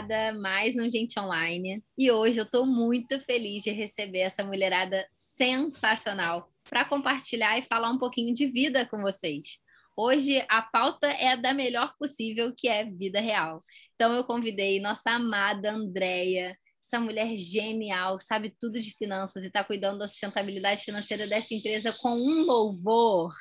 convidada mais no Gente Online e hoje eu estou muito feliz de receber essa mulherada sensacional para compartilhar e falar um pouquinho de vida com vocês. Hoje a pauta é da melhor possível, que é vida real. Então eu convidei nossa amada Andréia, essa mulher genial, que sabe tudo de finanças e está cuidando da sustentabilidade financeira dessa empresa com um louvor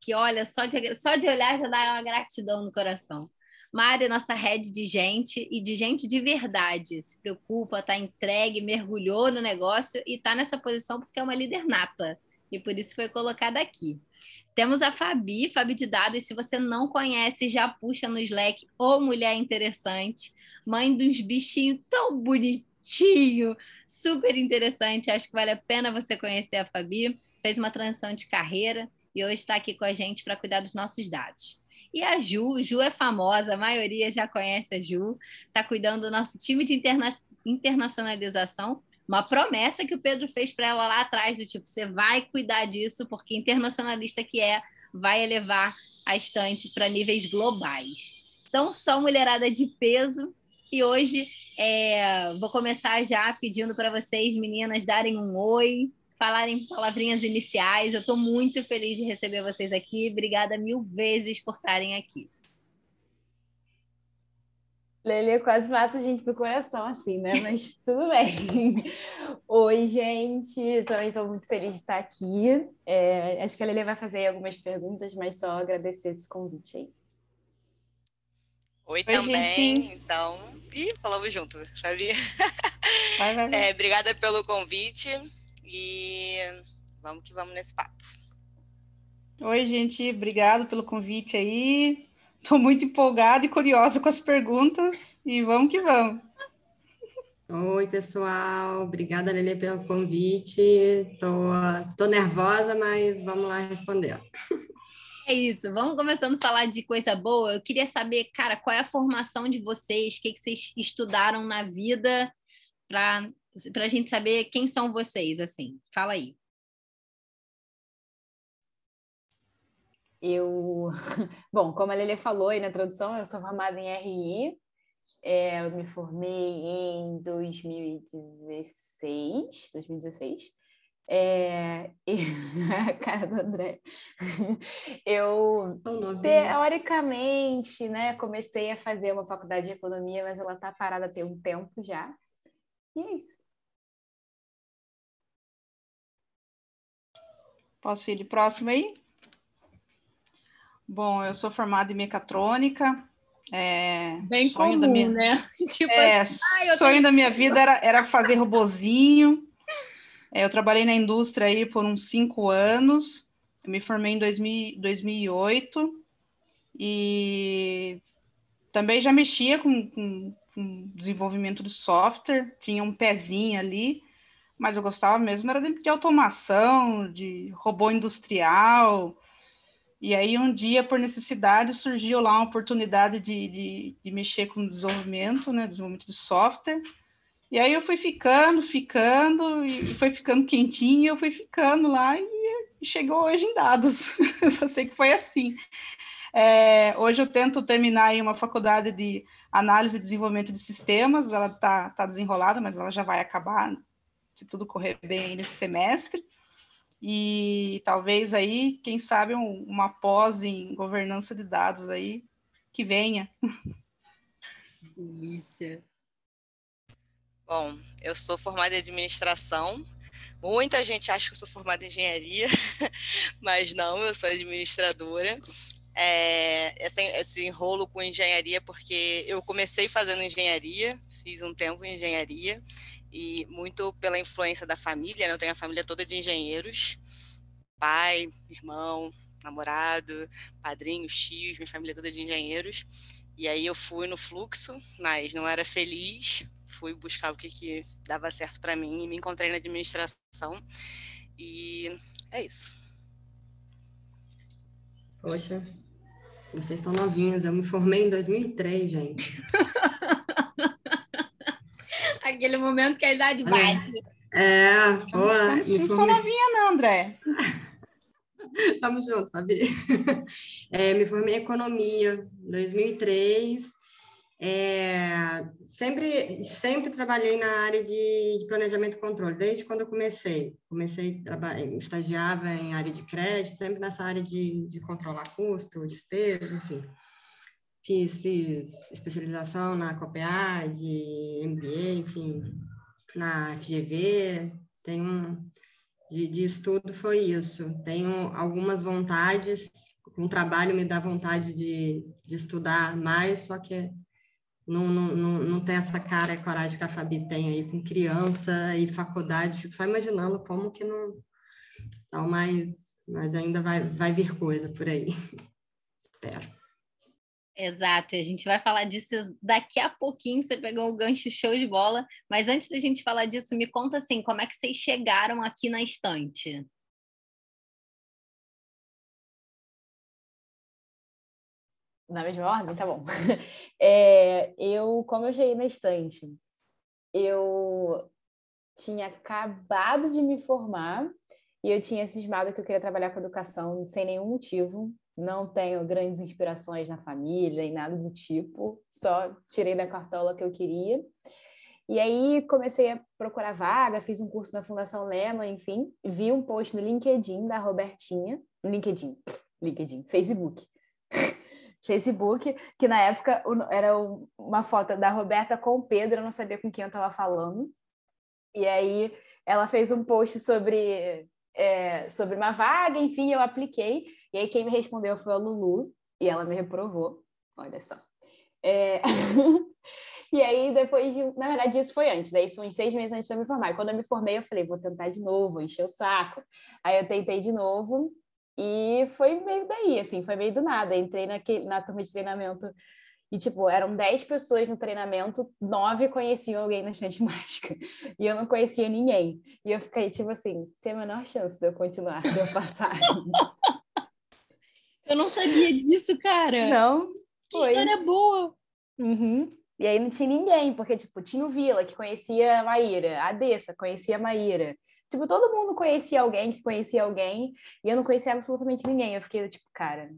que, olha, só de, só de olhar já dá uma gratidão no coração. Mari nossa rede de gente e de gente de verdade. Se preocupa, está entregue, mergulhou no negócio e está nessa posição porque é uma líder nata. E por isso foi colocada aqui. Temos a Fabi, Fabi de Dados. Se você não conhece, já puxa no Slack. Ô, mulher interessante. Mãe de uns bichinhos tão bonitinho, super interessante. Acho que vale a pena você conhecer a Fabi. Fez uma transição de carreira e hoje está aqui com a gente para cuidar dos nossos dados. E a Ju, Ju é famosa, a maioria já conhece a Ju, está cuidando do nosso time de interna internacionalização, uma promessa que o Pedro fez para ela lá atrás, do tipo, você vai cuidar disso, porque internacionalista que é, vai elevar a estante para níveis globais. Então, só mulherada de peso, e hoje é, vou começar já pedindo para vocês, meninas, darem um oi, falarem palavrinhas iniciais. Eu estou muito feliz de receber vocês aqui. Obrigada mil vezes por estarem aqui. Lele quase mata a gente do coração, assim, né? Mas tudo bem. Oi, gente. Também estou muito feliz de estar aqui. É, acho que a Lele vai fazer algumas perguntas, mas só agradecer esse convite aí. Oi, Oi também. Gente. Então, e falamos junto, Fabi. Vai, vai, vai. É, obrigada pelo convite. E vamos que vamos nesse papo. Oi, gente, obrigado pelo convite aí. Estou muito empolgada e curiosa com as perguntas e vamos que vamos. Oi, pessoal. Obrigada, Lelê, pelo convite. Tô, tô nervosa, mas vamos lá responder. É isso, vamos começando a falar de coisa boa. Eu queria saber, cara, qual é a formação de vocês, o que, que vocês estudaram na vida para para a gente saber quem são vocês, assim. Fala aí. Eu, bom, como a Lele falou aí na introdução, eu sou formada em RI, é, eu me formei em 2016, 2016. É, e, a cara do André. Eu, teoricamente, né, comecei a fazer uma faculdade de economia, mas ela está parada tem um tempo já. E é isso. Posso ir de próximo aí? Bom, eu sou formada em mecatrônica. É, Bem sonho comum, minha, né? tipo, é, assim, sonho tenho... da minha vida era, era fazer robozinho. É, eu trabalhei na indústria aí por uns cinco anos. Eu me formei em 2000, 2008 e também já mexia com, com, com desenvolvimento de software. Tinha um pezinho ali mas eu gostava mesmo era de, automação, de robô industrial. E aí, um dia, por necessidade, surgiu lá uma oportunidade de, de, de, mexer com desenvolvimento, né, desenvolvimento de software. E aí eu fui ficando, ficando, e foi ficando quentinho, eu fui ficando lá, e chegou hoje em dados. eu só sei que foi assim. É, hoje eu tento terminar aí uma faculdade de análise e desenvolvimento de sistemas, ela está tá desenrolada, mas ela já vai acabar se tudo correr bem nesse semestre. E talvez aí, quem sabe, um, uma pós em governança de dados aí que venha. Delícia. Bom, eu sou formada em administração. Muita gente acha que eu sou formada em engenharia, mas não, eu sou administradora. É, esse, esse enrolo com engenharia, porque eu comecei fazendo engenharia, fiz um tempo em engenharia, e muito pela influência da família, né? eu tenho a família toda de engenheiros, pai, irmão, namorado, padrinhos, tios, minha família toda de engenheiros, e aí eu fui no fluxo, mas não era feliz, fui buscar o que, que dava certo para mim e me encontrei na administração, e é isso. Poxa, vocês estão novinhos, eu me formei em 2003, gente. Aquele momento que a idade bate. É, pô. Não me formei... novinha, não, André. Tamo junto, Fabi. É, me formei em economia em 2003 É, sempre, sempre trabalhei na área de, de, planejamento e controle, desde quando eu comecei. Comecei, estagiava em área de crédito, sempre nessa área de, de controlar custo, despesa, enfim. Fiz, fiz especialização na COPEA, de MBA, enfim, na FGV. Tenho um, de, de estudo foi isso. Tenho algumas vontades, um trabalho me dá vontade de, de estudar mais, só que não, não, não, não tem essa cara e coragem que a Fabi tem aí com criança e faculdade, fico só imaginando como que não. Então, mas, mas ainda vai, vai vir coisa por aí. Espero. Exato, a gente vai falar disso daqui a pouquinho. Você pegou o gancho show de bola, mas antes da gente falar disso, me conta assim, como é que vocês chegaram aqui na estante? Na mesma ordem? Tá bom. É, eu, como eu cheguei na estante, eu tinha acabado de me formar e eu tinha cismado que eu queria trabalhar com educação sem nenhum motivo. Não tenho grandes inspirações na família e nada do tipo, só tirei da cartola que eu queria. E aí comecei a procurar vaga, fiz um curso na Fundação Lema, enfim, vi um post no LinkedIn da Robertinha, no LinkedIn, LinkedIn, Facebook, Facebook, que na época era uma foto da Roberta com o Pedro, eu não sabia com quem eu estava falando. E aí ela fez um post sobre, é, sobre uma vaga, enfim, eu apliquei. E aí quem me respondeu foi a Lulu, e ela me reprovou. Olha só. É... e aí, depois de. Na verdade, isso foi antes, daí são uns seis meses antes de eu me formar. E quando eu me formei, eu falei, vou tentar de novo, encher o saco. Aí eu tentei de novo, e foi meio daí, assim, foi meio do nada. Entrei naquele, na turma de treinamento e, tipo, eram 10 pessoas no treinamento, nove conheciam alguém na estante mágica. E eu não conhecia ninguém. E eu fiquei, tipo assim, tem a menor chance de eu continuar, de eu passar. eu não sabia disso, cara. Não. Que foi. história boa. Uhum. E aí não tinha ninguém, porque, tipo, tinha o Vila, que conhecia a Maíra, a Dessa conhecia a Maíra, Tipo, todo mundo conhecia alguém que conhecia alguém, e eu não conhecia absolutamente ninguém. Eu fiquei tipo, cara,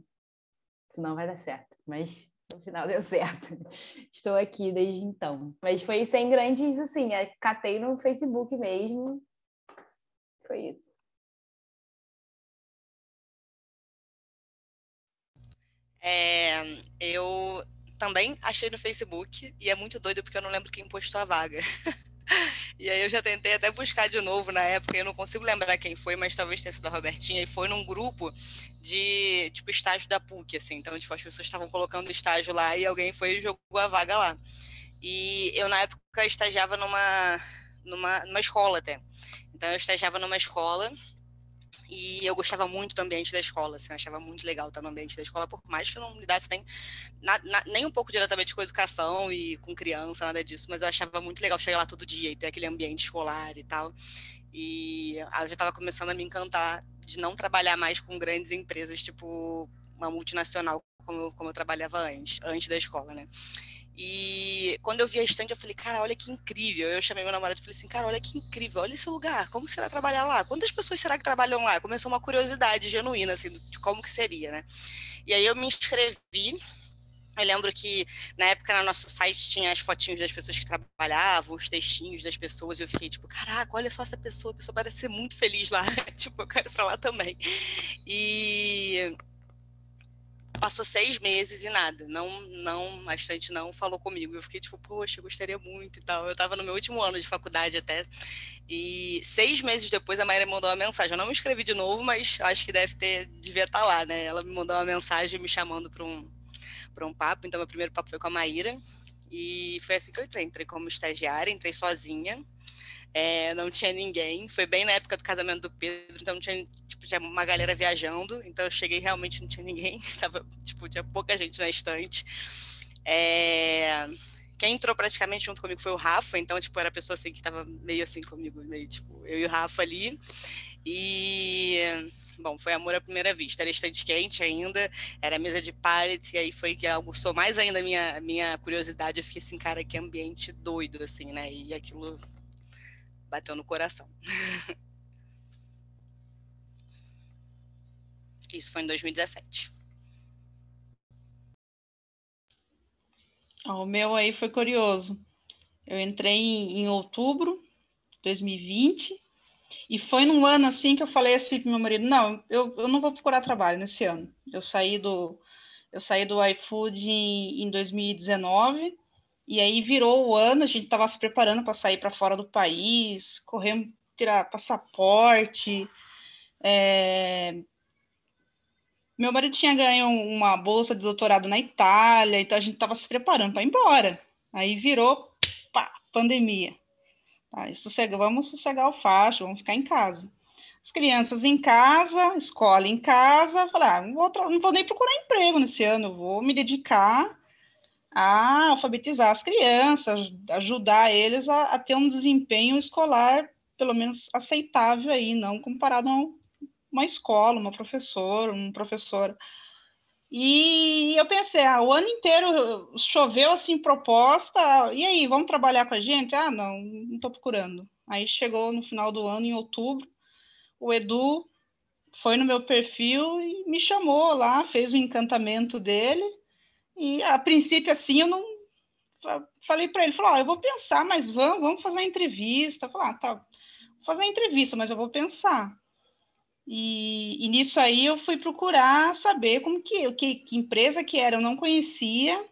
isso não vai dar certo. Mas no final deu certo. Estou aqui desde então. Mas foi sem grandes, assim, é, catei no Facebook mesmo. Foi isso. É, eu também achei no Facebook e é muito doido porque eu não lembro quem postou a vaga. E aí eu já tentei até buscar de novo na época, eu não consigo lembrar quem foi, mas talvez tenha sido a Robertinha, e foi num grupo de, tipo, estágio da PUC, assim. Então, tipo, as pessoas estavam colocando estágio lá e alguém foi e jogou a vaga lá. E eu, na época, estagiava numa, numa, numa escola até. Então, eu estagiava numa escola e eu gostava muito do ambiente da escola, assim, eu achava muito legal estar no ambiente da escola, por mais que eu não lidasse nem, na, na, nem um pouco diretamente com educação e com criança, nada disso, mas eu achava muito legal chegar lá todo dia e ter aquele ambiente escolar e tal. E eu já estava começando a me encantar de não trabalhar mais com grandes empresas, tipo uma multinacional, como como eu trabalhava antes, antes da escola, né? E quando eu vi a estante, eu falei, cara, olha que incrível. Eu chamei meu namorado e falei assim, cara, olha que incrível, olha esse lugar, como será trabalhar lá? Quantas pessoas será que trabalham lá? Começou uma curiosidade genuína, assim, de como que seria, né? E aí eu me inscrevi. Eu lembro que na época no nosso site tinha as fotinhos das pessoas que trabalhavam, os textinhos das pessoas, e eu fiquei tipo, caraca, olha só essa pessoa, a pessoa parece ser muito feliz lá. tipo, eu quero ir pra lá também. E passou seis meses e nada. Não, não, a estante não falou comigo. Eu fiquei tipo, poxa, eu gostaria muito e tal. Eu estava no meu último ano de faculdade até. E seis meses depois a Maíra me mandou uma mensagem. Eu não me inscrevi de novo, mas acho que deve ter, devia estar tá lá, né? Ela me mandou uma mensagem me chamando para um, um papo. Então, meu primeiro papo foi com a Maíra. E foi assim que eu entrei. Entrei como estagiária, entrei sozinha é, não tinha ninguém. Foi bem na época do casamento do Pedro, então tinha, tipo, tinha uma galera viajando. Então eu cheguei realmente não tinha ninguém, tava, tipo, tinha pouca gente na estante. É, quem entrou praticamente junto comigo foi o Rafa, então, tipo, era a pessoa assim que estava meio assim comigo, meio, tipo, eu e o Rafa ali. E, bom, foi amor à primeira vista. Era estante quente ainda, era mesa de pallets, e aí foi que aguçou mais ainda a minha, minha curiosidade. Eu fiquei assim, cara, que ambiente doido, assim, né? E aquilo bateu no coração. Isso foi em 2017. O meu aí foi curioso. Eu entrei em, em outubro de 2020 e foi num ano assim que eu falei assim para meu marido, não, eu, eu não vou procurar trabalho nesse ano. Eu saí do eu saí do iFood em, em 2019 e aí virou o ano, a gente estava se preparando para sair para fora do país, correndo tirar passaporte. É... Meu marido tinha ganho uma bolsa de doutorado na Itália, então a gente estava se preparando para ir embora. Aí virou pá, pandemia. Tá, sossega, vamos sossegar o facho, vamos ficar em casa. As crianças em casa, escola em casa, falei, ah, não, vou, não vou nem procurar emprego nesse ano, vou me dedicar a alfabetizar as crianças, ajudar eles a, a ter um desempenho escolar pelo menos aceitável aí, não comparado a uma escola, uma professora, um professor. E eu pensei, ah, o ano inteiro choveu assim proposta, e aí, vamos trabalhar com a gente? Ah, não, não estou procurando. Aí chegou no final do ano, em outubro, o Edu foi no meu perfil e me chamou lá, fez o encantamento dele, e a princípio, assim, eu não falei para ele, falou, ah, eu vou pensar, mas vamos, vamos fazer uma entrevista. Falar, ah, tá, vou fazer uma entrevista, mas eu vou pensar. E, e, nisso aí eu fui procurar saber como que, que, que empresa que era, eu não conhecia.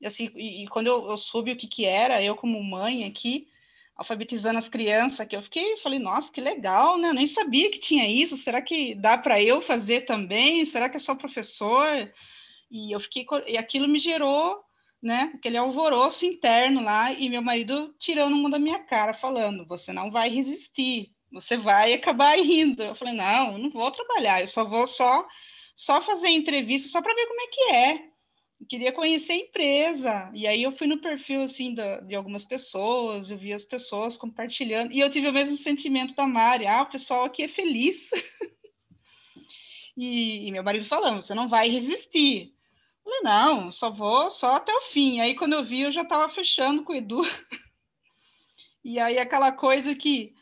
E, assim, e, e quando eu, eu, soube o que, que era, eu como mãe aqui, alfabetizando as crianças, que eu fiquei, falei, nossa, que legal, né? Eu nem sabia que tinha isso. Será que dá para eu fazer também? Será que é só professor? E eu fiquei, e aquilo me gerou, né, aquele alvoroço interno lá, e meu marido tirando uma da minha cara, falando: você não vai resistir, você vai acabar rindo. Eu falei, não, eu não vou trabalhar, eu só vou só, só fazer entrevista só para ver como é que é. Eu queria conhecer a empresa. E aí eu fui no perfil assim da, de algumas pessoas, eu vi as pessoas compartilhando, e eu tive o mesmo sentimento da Mari, ah, o pessoal aqui é feliz. e, e meu marido falando, você não vai resistir. Eu falei, não, só vou só até o fim. Aí quando eu vi, eu já estava fechando com o Edu. e aí aquela coisa que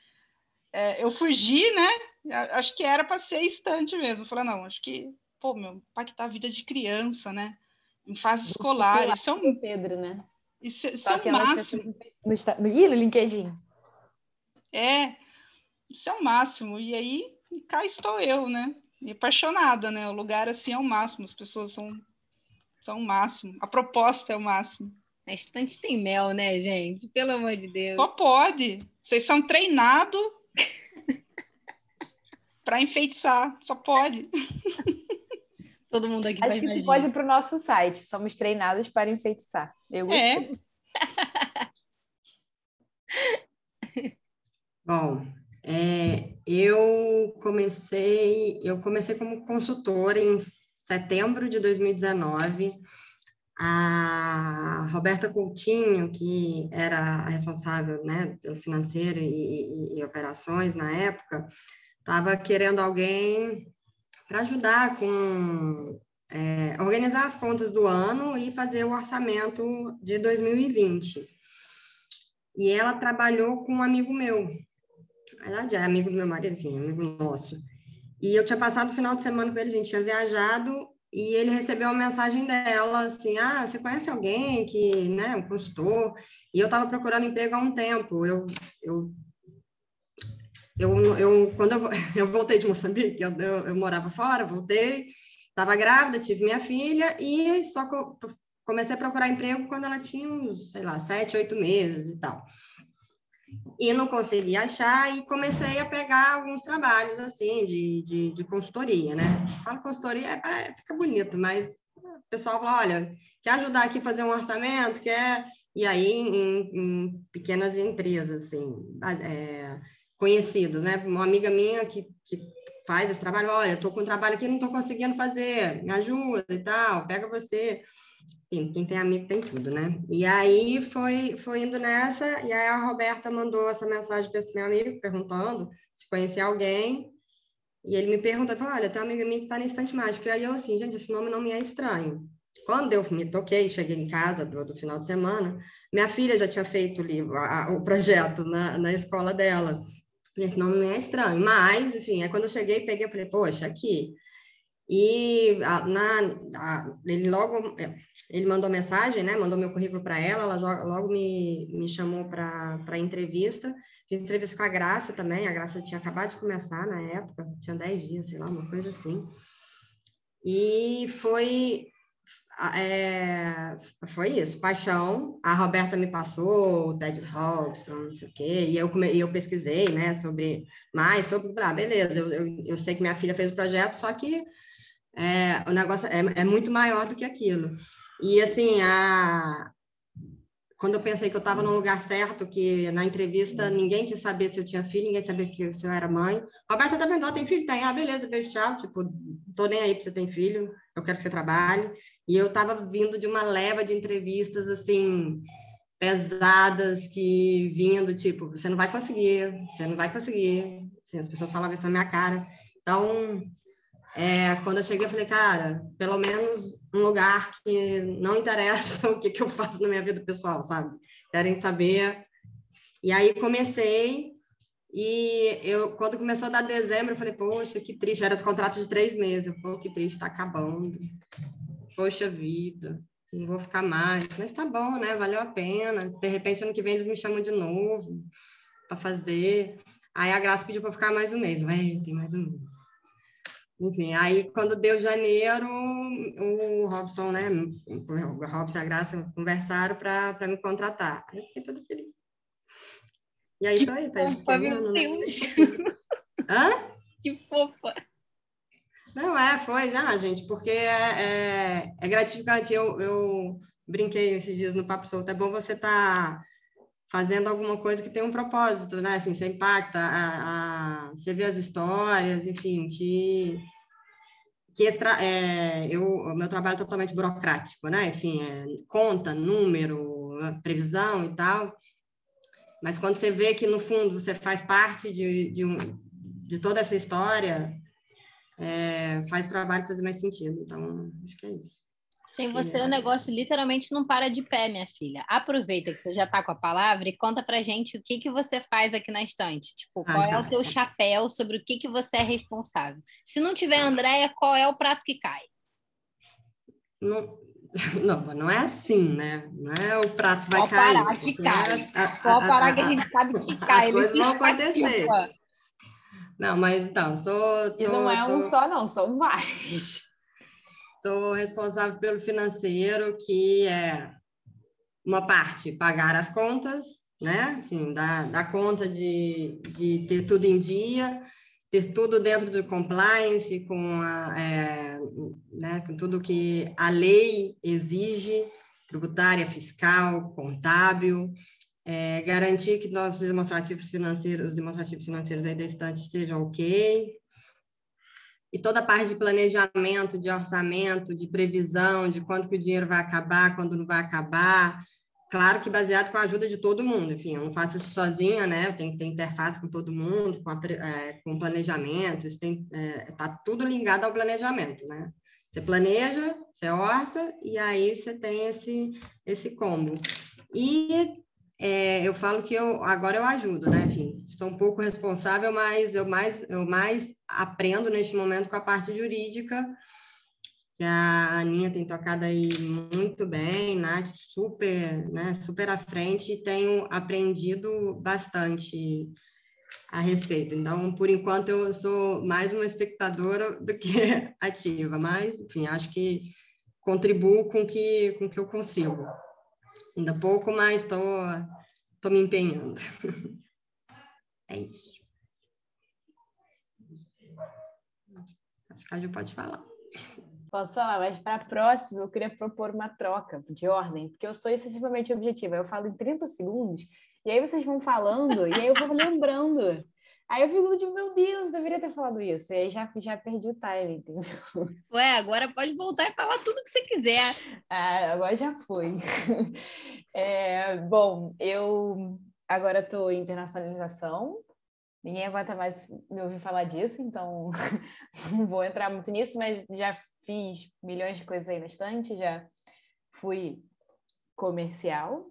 é, eu fugi, né? Acho que era para ser instante mesmo. Falei, não, acho que, pô, meu, impactar a vida de criança, né? Em fase escolar. Isso é um. Pedro, né? Isso, isso é o máximo. No, no, no LinkedIn. É, isso é o máximo. E aí, cá estou eu, né? E apaixonada, né? O lugar assim é o máximo. As pessoas são, são o máximo. A proposta é o máximo. A estante tem mel, né, gente? Pelo amor de Deus. Só pode. Vocês são treinados para enfeitiçar, só pode. Todo mundo aqui Acho que se pode para o nosso site. Somos treinados para enfeitiçar. Eu gostei. É. Bom, é, eu comecei, eu comecei como consultora em setembro de 2019. A Roberta Coutinho, que era a responsável né, pelo financeiro e, e, e operações na época, estava querendo alguém para ajudar com é, organizar as contas do ano e fazer o orçamento de 2020. E ela trabalhou com um amigo meu, na verdade é amigo do meu marido, enfim, amigo nosso. E eu tinha passado o final de semana com ele, a gente tinha viajado e ele recebeu uma mensagem dela assim, ah, você conhece alguém que, né, um consultor? E eu estava procurando emprego há um tempo. Eu, eu eu, eu, quando eu, eu voltei de Moçambique, eu, eu, eu morava fora, voltei, estava grávida, tive minha filha e só comecei a procurar emprego quando ela tinha uns, sei lá, sete, oito meses e tal. E não consegui achar e comecei a pegar alguns trabalhos, assim, de, de, de consultoria, né? Falo consultoria, é, é, fica bonito, mas o pessoal fala, olha, quer ajudar aqui a fazer um orçamento? Quer... E aí, em, em pequenas empresas, assim, é, conhecidos, né? Uma amiga minha que, que faz esse trabalho, olha, estou com um trabalho aqui, não estou conseguindo fazer, me ajuda e tal, pega você. Enfim, quem tem amigo tem tudo, né? E aí foi, foi indo nessa, e aí a Roberta mandou essa mensagem para esse meu amigo, perguntando se conhecia alguém, e ele me perguntou, falou, olha, tem uma amiga minha que está na Estante Mágica. E aí eu assim, gente, esse nome não me é estranho. Quando eu me toquei, cheguei em casa do, do final de semana, minha filha já tinha feito o livro, a, o projeto na, na escola dela. Esse nome não é estranho, mas, enfim, é quando eu cheguei, peguei e falei, poxa, aqui. E na, a, ele logo é, ele mandou mensagem, né? Mandou meu currículo para ela, ela logo me, me chamou para entrevista. Fiz entrevista com a Graça também, a Graça tinha acabado de começar na época, tinha 10 dias, sei lá, uma coisa assim. E foi é, foi isso, paixão. A Roberta me passou, o Ted Robson, não sei o quê, e eu, eu pesquisei, né, sobre mais, sobre, ah, beleza, eu, eu, eu sei que minha filha fez o projeto, só que é, o negócio é, é muito maior do que aquilo. E, assim, a, quando eu pensei que eu estava no lugar certo, que na entrevista ninguém quis saber se eu tinha filho, ninguém sabia que se eu era mãe. Roberta tá vendo, tem filho? Tem. Ah, beleza, beijo, tchau. Tipo, tô nem aí para você ter filho, eu quero que você trabalhe. E eu estava vindo de uma leva de entrevistas, assim, pesadas, que vindo, tipo, você não vai conseguir, você não vai conseguir. Assim, as pessoas falavam isso na minha cara. Então, é, quando eu cheguei, eu falei, cara, pelo menos um lugar que não interessa o que, que eu faço na minha vida pessoal, sabe? Querem saber. E aí comecei, e eu, quando começou a dar dezembro, eu falei, poxa, que triste, era do contrato de três meses. Pô, que triste, está acabando. Poxa vida, não vou ficar mais. Mas tá bom, né? Valeu a pena. De repente, ano que vem, eles me chamam de novo para fazer. Aí a Graça pediu para ficar mais um mês. Ué, tem mais um mês. Enfim, aí quando deu janeiro, o Robson, né, o Robson e a Graça conversaram para me contratar. Aí eu fiquei toda feliz. E aí, tô aí, tá fofa, meu né? Deus! Hã? Que fofa! Não, é, foi, ah, gente, porque é, é, é gratificante. Eu, eu brinquei esses dias no Papo Solto, é bom você estar tá fazendo alguma coisa que tem um propósito, né? Assim, você impacta, a, a, você vê as histórias, enfim, te que extra, é, eu, o meu trabalho é totalmente burocrático, né? Enfim, é, conta, número, previsão e tal. Mas quando você vê que, no fundo, você faz parte de, de, um, de toda essa história, é, faz o trabalho fazer mais sentido. Então, acho que é isso. Sem você, o negócio literalmente não para de pé, minha filha. Aproveita que você já está com a palavra e conta pra gente o que, que você faz aqui na estante. Tipo, qual ah, tá. é o teu chapéu sobre o que, que você é responsável. Se não tiver Andréia, qual é o prato que cai? Não, não, não é assim, né? Não é o prato vai Pode cair. Parar que cai. A, a, Pode parar que a gente sabe que cai. As coisas vão acontecer. Não, mas então, sou... Tô, e não é tô... um só, não, são vários. Estou responsável pelo financeiro, que é uma parte pagar as contas, né? Enfim, dar, conta de, de ter tudo em dia, ter tudo dentro do compliance, com, a, é, né, com tudo que a lei exige, tributária, fiscal, contábil, é, garantir que nossos demonstrativos financeiros, os demonstrativos financeiros aí da estante estejam ok, e toda a parte de planejamento, de orçamento, de previsão, de quando que o dinheiro vai acabar, quando não vai acabar. Claro que baseado com a ajuda de todo mundo. Enfim, eu não faço isso sozinha, né? Tenho que ter interface com todo mundo, com, a, é, com planejamento. Isso tem, é, tá tudo ligado ao planejamento, né? Você planeja, você orça e aí você tem esse esse combo. E é, eu falo que eu agora eu ajudo, né? Enfim, estou um pouco responsável, mas eu mais eu mais aprendo neste momento com a parte jurídica, que a Aninha tem tocado aí muito bem, Nath super, né, super à frente e tenho aprendido bastante a respeito. Então, por enquanto eu sou mais uma espectadora do que ativa, mas enfim, acho que contribuo com que com que eu consigo. Ainda pouco, mas estou tô, tô me empenhando. é isso. Acho que a Ju pode falar. Posso falar, mas para a próxima eu queria propor uma troca de ordem, porque eu sou excessivamente objetiva. Eu falo em 30 segundos, e aí vocês vão falando, e aí eu vou lembrando. Aí eu fico de, meu Deus, deveria ter falado isso. E aí já, já perdi o time, entendeu? Ué, agora pode voltar e falar tudo que você quiser. Ah, agora já foi. É, bom, eu agora estou em internacionalização. Ninguém aguenta mais me ouvir falar disso, então não vou entrar muito nisso, mas já fiz milhões de coisas aí na estante, já fui comercial,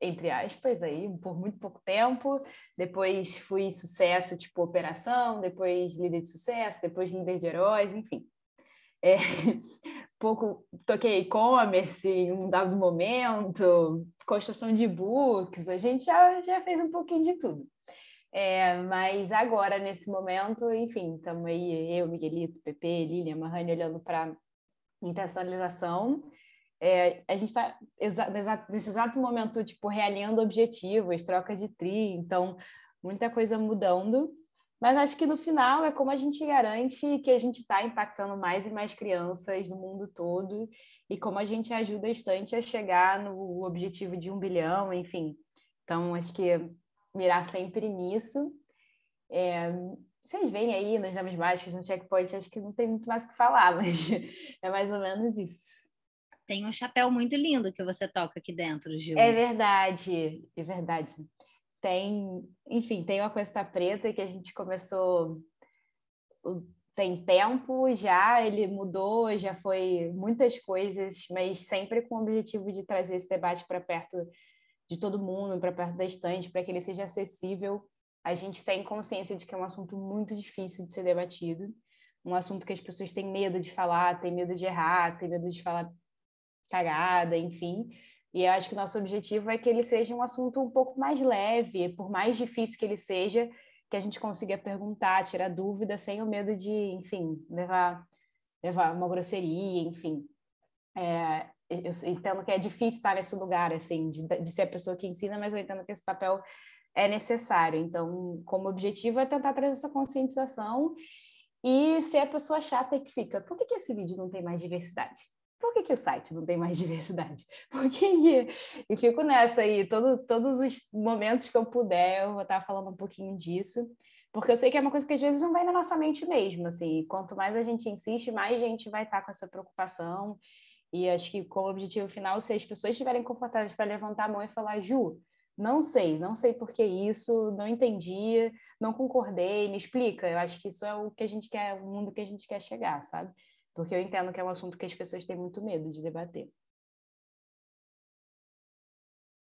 entre aspas, aí, por muito pouco tempo. Depois fui sucesso, tipo operação, depois líder de sucesso, depois líder de heróis, enfim. é, pouco toquei e-commerce em um dado momento, construção de books, a gente já, já fez um pouquinho de tudo. É, mas agora, nesse momento, enfim, estamos aí, eu, Miguelito, Pepe, Lilian, Mahane, olhando para internacionalização. É, a gente está nesse exato momento, tipo, realinhando objetivos, troca de tri, então, muita coisa mudando. Mas acho que no final é como a gente garante que a gente está impactando mais e mais crianças no mundo todo e como a gente ajuda a estante a chegar no objetivo de um bilhão, enfim. Então, acho que mirar sempre nisso. É, vocês veem aí nos Damas Mágicas, no Checkpoint, acho que não tem muito mais o que falar, mas é mais ou menos isso. Tem um chapéu muito lindo que você toca aqui dentro, Gil. É verdade, é verdade. Tem, enfim, tem uma coisa preta que a gente começou tem tempo já, ele mudou, já foi muitas coisas, mas sempre com o objetivo de trazer esse debate para perto de todo mundo, para perto da estante, para que ele seja acessível. A gente tem consciência de que é um assunto muito difícil de ser debatido, um assunto que as pessoas têm medo de falar, têm medo de errar, têm medo de falar cagada, enfim. E eu acho que nosso objetivo é que ele seja um assunto um pouco mais leve, por mais difícil que ele seja, que a gente consiga perguntar, tirar dúvida, sem o medo de, enfim, levar, levar uma grosseria, enfim. É, eu entendo que é difícil estar nesse lugar, assim, de, de ser a pessoa que ensina, mas eu entendo que esse papel é necessário. Então, como objetivo é tentar trazer essa conscientização e ser a pessoa chata que fica, por que, que esse vídeo não tem mais diversidade? Por que, que o site não tem mais diversidade? Por que, que... E fico nessa aí, todo, todos os momentos que eu puder, eu vou estar falando um pouquinho disso, porque eu sei que é uma coisa que às vezes não vai na nossa mente mesmo, assim, quanto mais a gente insiste, mais gente vai estar com essa preocupação e acho que como objetivo final, se as pessoas estiverem confortáveis para levantar a mão e falar, Ju, não sei, não sei por que isso, não entendi, não concordei, me explica. Eu acho que isso é o que a gente quer, o mundo que a gente quer chegar, sabe? Porque eu entendo que é um assunto que as pessoas têm muito medo de debater.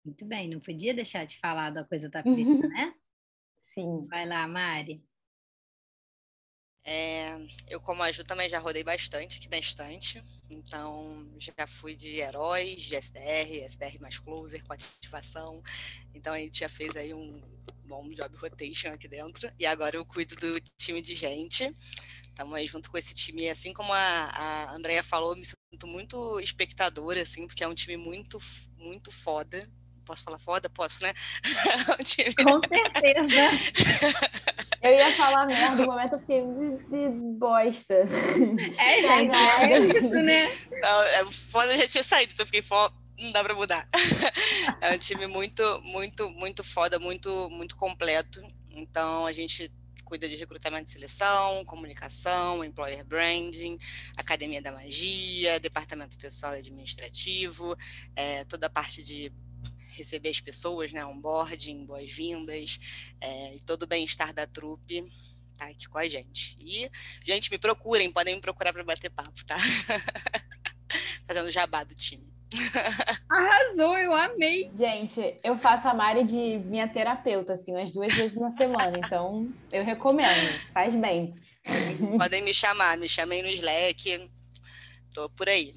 Muito bem, não podia deixar de falar da coisa da preta, né? Sim. Vai lá, Mari. É, eu, como a Ju, também já rodei bastante aqui na estante. Então, já fui de heróis, de SDR, SDR mais closer, com ativação. Então, a gente já fez aí um bom job rotation aqui dentro. E agora eu cuido do time de gente. Estamos aí junto com esse time. Assim como a, a Andrea falou, me sinto muito espectadora, assim, porque é um time muito, muito foda. Posso falar foda? Posso, né? É um time... Com certeza. Eu ia falar merda, no momento eu fiquei de bosta. É, gente, é isso, né? Não, é, foda já tinha saído, então eu fiquei foda não dá para mudar. É um time muito, muito, muito foda, muito, muito completo. Então a gente cuida de recrutamento e seleção, comunicação, employer branding, academia da magia, departamento pessoal e administrativo, é, toda a parte de receber as pessoas, né, onboarding, boas-vindas, é, e todo o bem-estar da trupe tá aqui com a gente. E, gente, me procurem, podem me procurar para bater papo, tá? Fazendo jabá do time. Arrasou, eu amei. Gente, eu faço a Mari de minha terapeuta, assim, umas duas vezes na semana, então eu recomendo, faz bem. Podem me chamar, me chamem no Slack, tô por aí.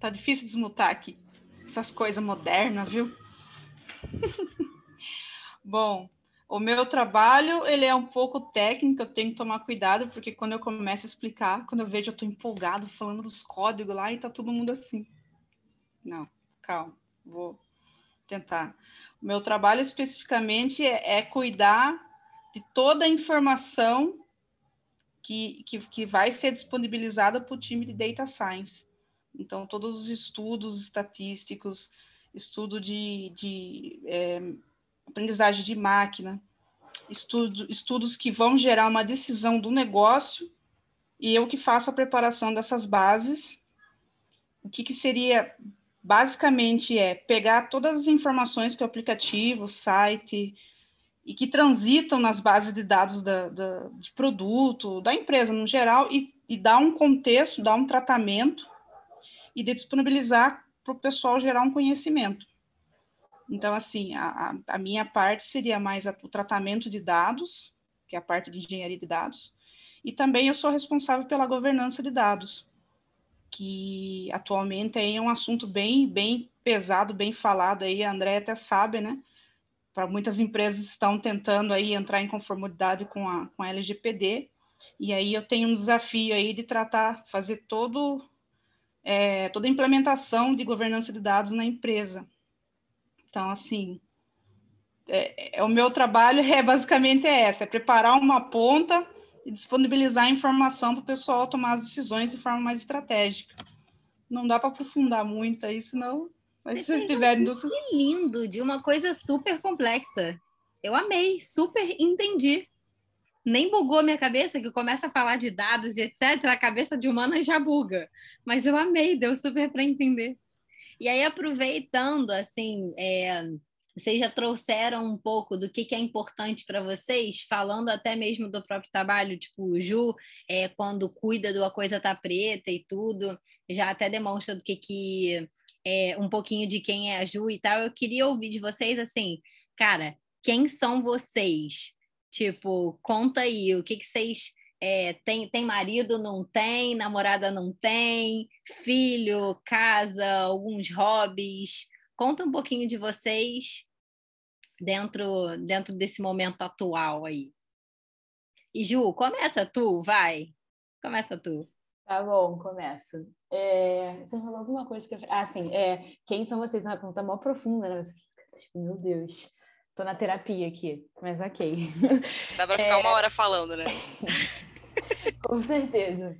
Tá difícil desmutar aqui. Essas coisas modernas, viu? Bom, o meu trabalho, ele é um pouco técnico, eu tenho que tomar cuidado, porque quando eu começo a explicar, quando eu vejo, eu estou empolgado falando dos códigos lá e tá todo mundo assim. Não, calma, vou tentar. O meu trabalho especificamente é, é cuidar de toda a informação que, que, que vai ser disponibilizada para o time de Data Science. Então, todos os estudos estatísticos, estudo de, de é, aprendizagem de máquina, estudo, estudos que vão gerar uma decisão do negócio, e eu que faço a preparação dessas bases. O que, que seria, basicamente, é pegar todas as informações que o aplicativo, o site, e que transitam nas bases de dados da, da, de produto, da empresa no geral, e, e dar um contexto, dar um tratamento e de disponibilizar para o pessoal gerar um conhecimento. Então, assim, a, a minha parte seria mais a, o tratamento de dados, que é a parte de engenharia de dados, e também eu sou responsável pela governança de dados, que atualmente é um assunto bem, bem pesado, bem falado aí, a André até sabe, né? Para muitas empresas estão tentando aí entrar em conformidade com a, com a LGPD, e aí eu tenho um desafio aí de tratar, fazer todo, é, toda a implementação de governança de dados na empresa. Então, assim, é, é, o meu trabalho é basicamente é essa, é preparar uma ponta e disponibilizar a informação para o pessoal tomar as decisões de forma mais estratégica. Não dá para aprofundar muito aí, senão mas se vocês tiverem dúvidas. Que lindo, de uma coisa super complexa. Eu amei, super entendi. Nem bugou minha cabeça, que começa a falar de dados e etc. A cabeça de humana já buga. Mas eu amei, deu super para entender. E aí, aproveitando, assim, é, vocês já trouxeram um pouco do que, que é importante para vocês, falando até mesmo do próprio trabalho, tipo, o Ju, é, quando cuida do A Coisa Tá Preta e tudo, já até demonstra do que, que é, um pouquinho de quem é a Ju e tal. Eu queria ouvir de vocês, assim, cara, quem são vocês? Tipo, conta aí, o que, que vocês é, tem, tem marido, não tem, namorada não tem, filho, casa, alguns hobbies. Conta um pouquinho de vocês dentro, dentro desse momento atual aí. E Ju, começa tu, vai. Começa tu. Tá bom, começo. É, você falou alguma coisa que eu... Ah, sim. É, quem são vocês? É uma pergunta mó profunda, né? Você fica, meu Deus. Tô na terapia aqui, mas ok. Dá para ficar é... uma hora falando, né? Com certeza.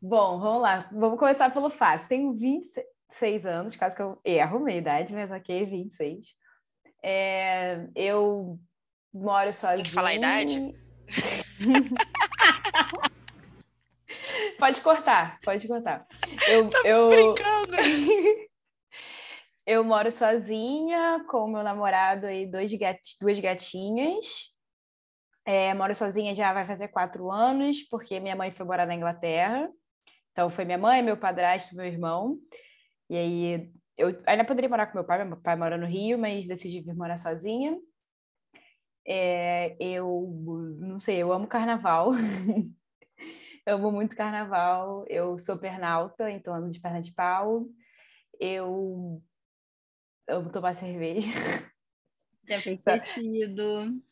Bom, vamos lá. Vamos começar pelo fácil. Tenho 26 anos, caso que eu erro minha idade, mas ok, 26. É, eu moro sozinha. Tem que falar a idade? pode cortar, pode cortar. Eu, tá eu... brincando. Eu moro sozinha com meu namorado e dois gat... duas gatinhas. É, moro sozinha já vai fazer quatro anos, porque minha mãe foi morar na Inglaterra. Então, foi minha mãe, meu padrasto, meu irmão. E aí, eu ainda poderia morar com meu pai, meu pai mora no Rio, mas decidi vir morar sozinha. É, eu não sei, eu amo carnaval. eu amo muito carnaval. Eu sou pernalta, então ando de perna de pau. Eu amo tomar cerveja. Já fez tecido.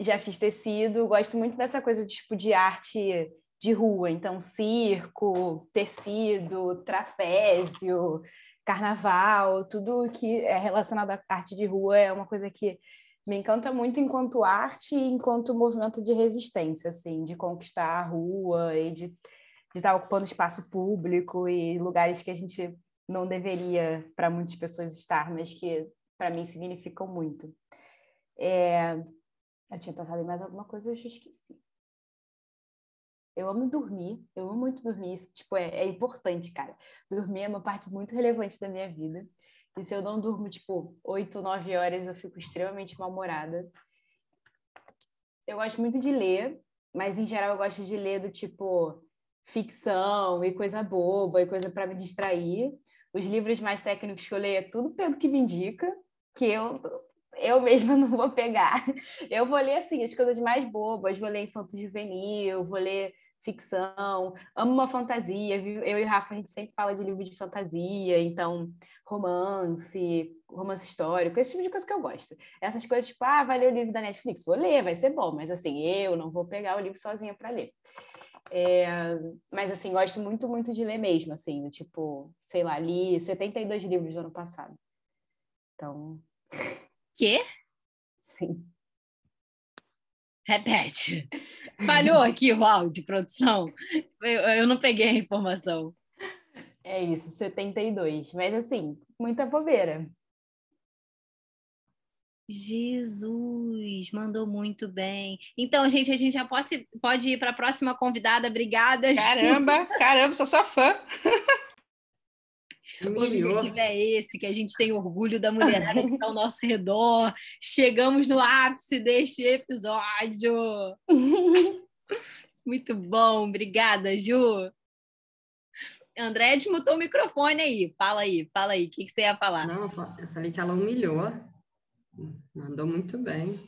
Já fiz tecido. Gosto muito dessa coisa tipo de arte de rua, então circo, tecido, trapézio, carnaval, tudo que é relacionado à arte de rua é uma coisa que me encanta muito enquanto arte e enquanto movimento de resistência, assim, de conquistar a rua e de, de estar ocupando espaço público e lugares que a gente não deveria para muitas pessoas estar, mas que para mim significam muito. É... Eu tinha pensado em mais alguma coisa, eu já esqueci. Eu amo dormir, eu amo muito dormir, isso tipo, é, é importante, cara. Dormir é uma parte muito relevante da minha vida. E se eu não durmo, tipo, oito, nove horas, eu fico extremamente mal-humorada. Eu gosto muito de ler, mas em geral eu gosto de ler do tipo ficção e coisa boba e coisa para me distrair. Os livros mais técnicos que eu leio é tudo pelo que me indica, que eu eu mesma não vou pegar. Eu vou ler assim as coisas mais bobas, vou ler infanto juvenil, vou ler ficção, amo uma fantasia. Eu e o Rafa a gente sempre fala de livro de fantasia, então romance, romance histórico, esse tipo de coisa que eu gosto. Essas coisas tipo, ah, vai ler o livro da Netflix, vou ler, vai ser bom, mas assim, eu não vou pegar o livro sozinha para ler. É, mas assim, gosto muito, muito de ler mesmo, assim, tipo, sei lá, li 72 livros no ano passado. Então. Quê? Sim. Repete. Falhou aqui o áudio, produção. Eu, eu não peguei a informação. É isso, 72. Mas assim, muita bobeira. Jesus, mandou muito bem. Então, gente, a gente já pode, pode ir para a próxima convidada. Obrigada. Caramba, caramba, sou sua fã. O objetivo é esse, que a gente tem orgulho da mulherada que está ao nosso redor. Chegamos no ápice deste episódio. Muito bom, obrigada, Ju. André desmutou o microfone aí. Fala aí, fala aí. O que, que você ia falar? Não, eu falei que ela humilhou. Mandou muito bem.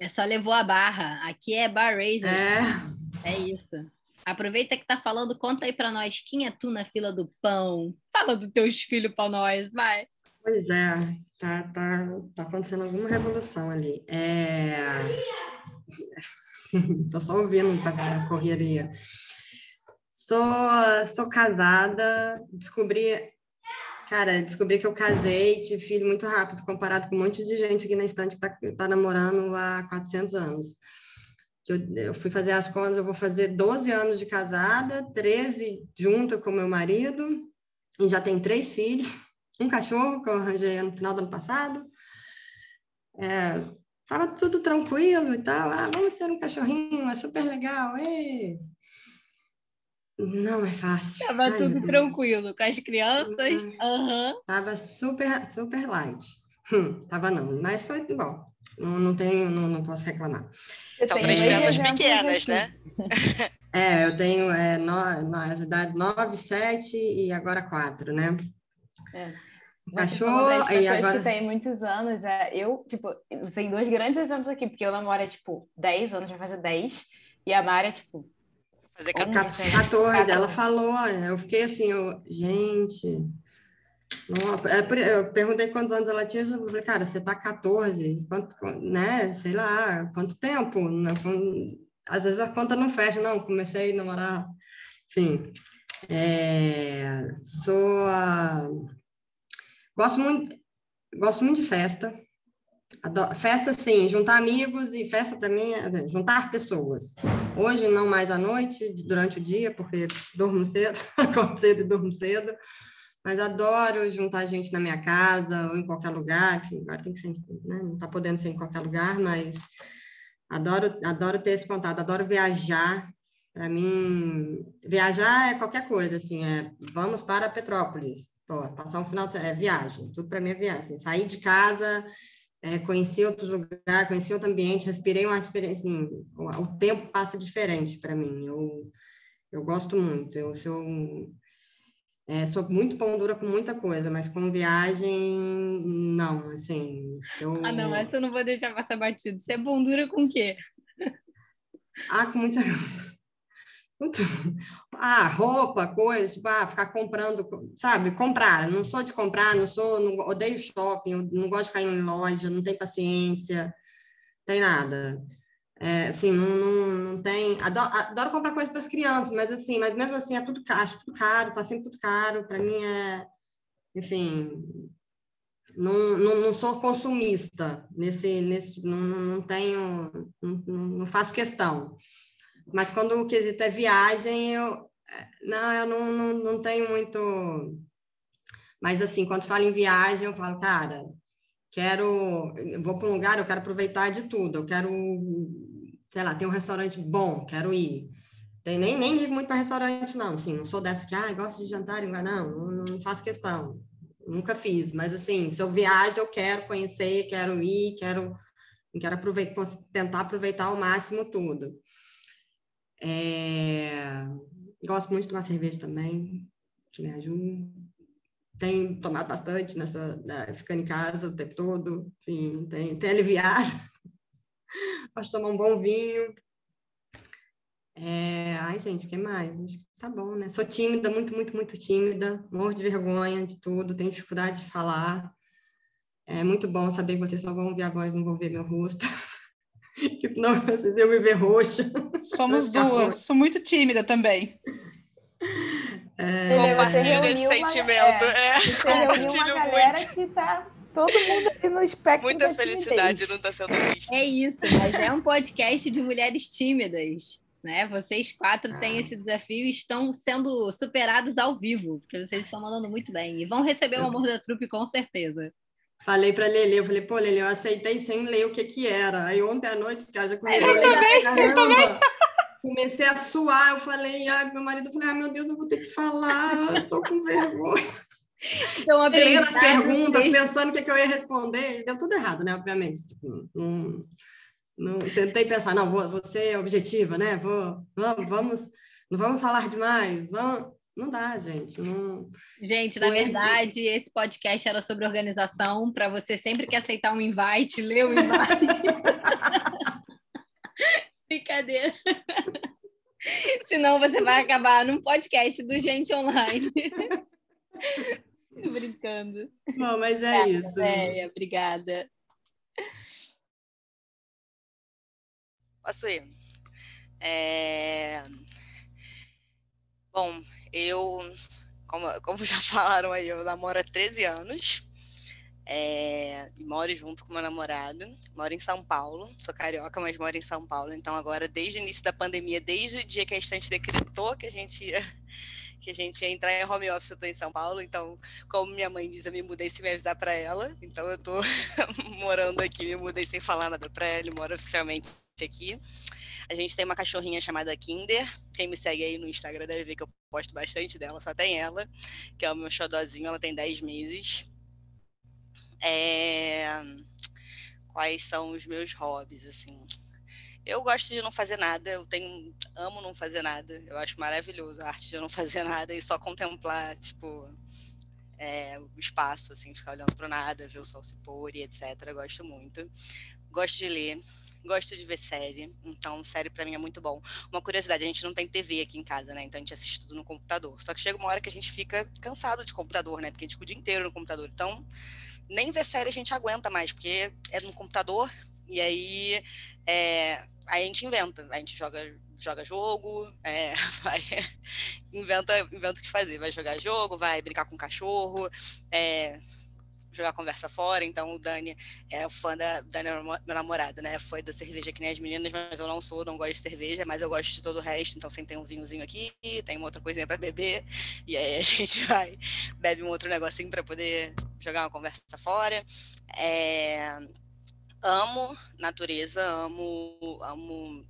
É só levou a barra. Aqui é Bar Raiser. É. É isso. Aproveita que tá falando, conta aí para nós quem é tu na fila do pão. Fala dos teus filhos para nós, vai. Pois é, tá, tá, tá acontecendo alguma revolução ali. É... Tô só ouvindo a correria. Sou, sou casada, descobri, cara, descobri que eu casei, tive filho muito rápido, comparado com um monte de gente aqui na estante que tá, tá namorando há 400 anos. Eu, eu fui fazer as contas, eu vou fazer 12 anos de casada, 13 junto com meu marido, e já tenho três filhos, um cachorro que eu arranjei no final do ano passado. É, tava tudo tranquilo e tal. Ah, vamos ter um cachorrinho, é super legal. Ei. Não é fácil. Tava Ai, tudo tranquilo com as crianças. Uhum. Tava super, super light. Hum, tava não, mas foi bom. Não, não tenho, não, não posso reclamar. São três crianças pequenas, né? É, eu tenho é, no, nas idades 9, 7 e agora 4, né? É. Cachorro, e agora... que tem muitos anos, é, eu, tipo, tem dois grandes exemplos aqui, porque eu namoro é, tipo, 10 anos, já faz 10, e a Mari é, tipo... Fazer 14. 14, ela falou, eu fiquei assim, eu, gente... Não, é eu perguntei quantos anos ela tinha, eu falei, cara, você tá 14, quanto, né, sei lá, quanto tempo? Às vezes a conta não fecha, não, comecei a namorar, enfim... É, sou a Gosto muito, gosto muito de festa. Adoro, festa, sim, juntar amigos e festa para mim é juntar pessoas. Hoje, não mais à noite, durante o dia, porque durmo cedo, acordo cedo e durmo cedo. Mas adoro juntar gente na minha casa ou em qualquer lugar. Enfim, agora tem que ser, né? não está podendo ser em qualquer lugar, mas adoro, adoro ter esse contato, adoro viajar. Para mim, viajar é qualquer coisa, assim, é vamos para Petrópolis, Pô, passar um final de é viagem, tudo para mim é viagem. Assim, sair de casa, é, conhecer outros lugares, conhecer outro ambiente, respirei um ar diferente. Enfim, o, o tempo passa diferente para mim. Eu, eu gosto muito. Eu sou, é, sou muito pão dura com muita coisa, mas com viagem, não. Assim, eu... Ah, não, essa eu não vou deixar passar batido. Você é pão dura com o quê? Ah, com muita. ah, roupa, coisa, tipo, ah, ficar comprando, sabe? Comprar. Não sou de comprar, não sou, não, odeio shopping, não gosto de ficar em loja, não tenho paciência, não tem nada. É, assim, não, não, não tem. Adoro, adoro comprar coisas para as crianças, mas assim, mas mesmo assim é tudo caro, tudo caro, tá sempre tudo caro. Para mim é, enfim, não, não, não sou consumista nesse, nesse não, não tenho, não, não faço questão. Mas quando o quesito é viagem, eu não, eu não, não, não tenho muito. Mas assim, quando falo em viagem, eu falo, cara, quero, vou para um lugar, eu quero aproveitar de tudo, eu quero, sei lá, tem um restaurante bom, quero ir. Tem, nem, nem ligo muito para restaurante, não, assim, não sou dessa que, ah, gosto de jantar, não, não, não faço questão, nunca fiz, mas assim, se eu viajo, eu quero conhecer, quero ir, quero, quero aproveitar, tentar aproveitar ao máximo tudo. É... Gosto muito de tomar cerveja também, que me ajuda. Tenho tomado bastante nessa, né, ficando em casa o tempo todo, enfim, tem, tem aliviado. De tomar um bom vinho. É... Ai, gente, o que mais? Acho que tá bom, né? Sou tímida, muito, muito, muito tímida, morro de vergonha de tudo, tenho dificuldade de falar. É muito bom saber que vocês só vão ouvir a voz, não vão ver meu rosto. que senão vocês iam me ver roxa. Somos duas, sou muito tímida também. É... Compartilho desse sentimento. É, é. Compartilho muito. Que tá todo mundo aqui no espectro. Muita felicidade não está sendo vista. É isso, mas é um podcast de mulheres tímidas. Né? Vocês quatro têm esse desafio e estão sendo superados ao vivo, porque vocês estão mandando muito bem. E vão receber o amor da trupe com certeza. Falei para Lele, eu falei, pô, Lele, eu aceitei sem ler o que que era. Aí ontem à noite, que já comigo, eu, eu caramba. Comecei a suar, eu falei, ai, meu marido, eu falei, ah, meu Deus, eu vou ter que falar, eu tô com vergonha. Então, a lendo as perguntas, pensando o que, que eu ia responder, deu tudo errado, né? Obviamente. Tipo, não, não, tentei pensar, não, vou, vou ser objetiva, né? Vou, vamos, vamos, não vamos falar demais, vamos. Não dá, gente. Não... Gente, na verdade, esse podcast era sobre organização, para você sempre que aceitar um invite, ler o invite. Brincadeira. Senão você vai acabar num podcast do Gente Online. Brincando. Bom, mas é obrigada, isso. Véia, obrigada. Posso ir? É... Bom, eu, como, como já falaram aí, eu namoro há 13 anos. É, moro junto com meu namorado, moro em São Paulo, sou carioca, mas moro em São Paulo. Então, agora, desde o início da pandemia, desde o dia que a gente decretou que a gente ia, que a gente ia entrar em home office, eu estou em São Paulo. Então, como minha mãe diz, eu me mudei sem me avisar para ela. Então, eu estou morando aqui, me mudei sem falar nada para ela, moro oficialmente aqui. A gente tem uma cachorrinha chamada Kinder. Quem me segue aí no Instagram deve ver que eu posto bastante dela, só tem ela, que é o meu xodózinho, ela tem 10 meses. É... Quais são os meus hobbies, assim? Eu gosto de não fazer nada, eu tenho, amo não fazer nada, eu acho maravilhoso a arte de não fazer nada e só contemplar, tipo, é, o espaço, assim, ficar olhando para nada, ver o sol se pôr e etc. Eu gosto muito. Gosto de ler, gosto de ver série, então série para mim é muito bom. Uma curiosidade, a gente não tem TV aqui em casa, né? Então a gente assiste tudo no computador. Só que chega uma hora que a gente fica cansado de computador, né? Porque a gente fica o dia inteiro no computador. Então, nem ver série a gente aguenta mais, porque é no computador e aí é, aí a gente inventa, a gente joga joga jogo, é, vai, inventa, inventa o que fazer, vai jogar jogo, vai brincar com o cachorro, é, jogar conversa fora, então o Dani é fã da Dani, meu namorado, né? Foi da cerveja que nem as meninas, mas eu não sou, não gosto de cerveja, mas eu gosto de todo o resto, então sempre tem um vinhozinho aqui, tem uma outra coisinha para beber, e aí a gente vai, bebe um outro negocinho para poder jogar uma conversa fora. É, amo natureza, amo, amo